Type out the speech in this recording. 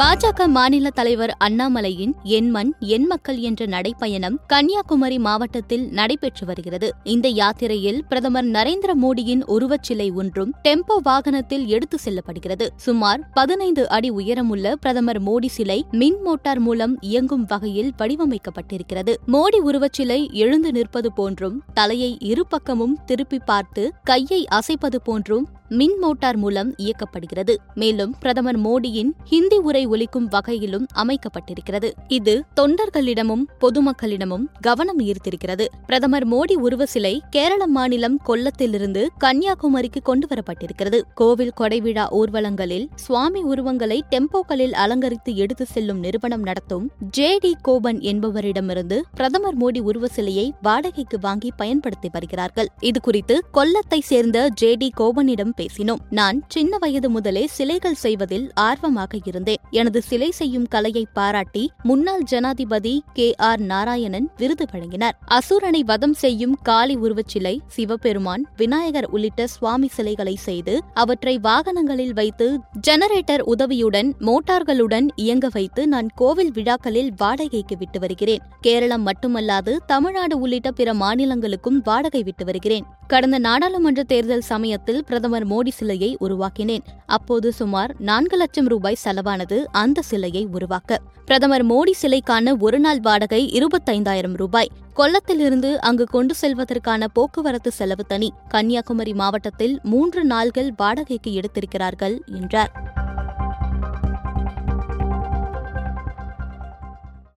பாஜக மாநில தலைவர் அண்ணாமலையின் என் மண் என் மக்கள் என்ற நடைப்பயணம் கன்னியாகுமரி மாவட்டத்தில் நடைபெற்று வருகிறது. இந்த யாத்திரையில் பிரதமர் நரேந்திர மோடியின் உருவச்சிலை ஒன்றும் டெம்போ வாகனத்தில் எடுத்து செல்லப்படுகிறது. சுமார் பதினைந்து அடி உயரமுள்ள பிரதமர் மோடி சிலை மின் மோட்டார் மூலம் இயங்கும் வகையில் வடிவமைக்கப்பட்டிருக்கிறது. மோடி உருவச்சிலை எழுந்து நிற்பது போன்றும் தலையை இருபக்கமும் திருப்பி பார்த்து கையை அசைப்பது போன்றும் மின் மோட்டார் மூலம் இயக்கப்படுகிறது. மேலும் பிரதமர் மோடியின் ஹிந்தி உரை ஒலிக்கும் வகையிலும் அமைக்கப்பட்டிருக்கிறது. இது தொண்டர்களிடமும் பொதுமக்களிடமும் கவனம் ஈர்த்திருக்கிறது. பிரதமர் மோடி உருவ சிலை கேரள மாநிலம் கொல்லத்திலிருந்து கன்னியாகுமரிக்கு கொண்டு வரப்பட்டிருக்கிறது கோவில் கொடைவிழா ஊர்வலங்களில் சுவாமி உருவங்களை டெம்போக்களில் அலங்கரித்து எடுத்து செல்லும் நிறுவனம் நடத்தும் ஜே டி கோபன் என்பவரிடமிருந்து பிரதமர் மோடி உருவ சிலையை வாடகைக்கு வாங்கி பயன்படுத்தி வருகிறார்கள். இதுகுறித்து கொல்லத்தை சேர்ந்த ஜே டி கோபனிடம் பேசினோம். நான் சின்ன வயது முதலே சிலைகள் செய்வதில் ஆர்வமாக இருந்தேன். எனது சிலை செய்யும் கலையை பாராட்டி முன்னாள் ஜனாதிபதி கே. ஆர். நாராயணன் விருது வழங்கினார். அசுரனை வதம் செய்யும் காளி உருவச்சிலை சிவபெருமான் விநாயகர் உள்ளிட்ட சுவாமி சிலைகளை செய்து அவற்றை வாகனங்களில் வைத்து ஜெனரேட்டர் உதவியுடன் மோட்டார்களுடன் இயங்க வைத்து நான் கோவில் விழாக்களில் வாடகைக்கு விட்டு வருகிறேன். கேரளம் மட்டுமல்லாது தமிழ்நாடு உள்ளிட்ட பிற மாநிலங்களுக்கும் வாடகை விட்டு வருகிறேன். கடந்த நாடாளுமன்ற தேர்தல் சமயத்தில் பிரதமர் மோடி சிலையை உருவாக்கினேன். அப்போது சுமார் நான்கு லட்சம் ரூபாய் செலவானது அந்த சிலையை உருவாக்க. பிரதமர் மோடி சிலைக்கான ஒருநாள் வாடகை இருபத்தைந்தாயிரம் ரூபாய். கொல்லத்திலிருந்து அங்கு கொண்டு செல்வதற்கான போக்குவரத்து செலவு தனி. கன்னியாகுமரி மாவட்டத்தில் மூன்று நாள்கள் வாடகைக்கு எடுத்திருக்கிறார்கள் என்றார்.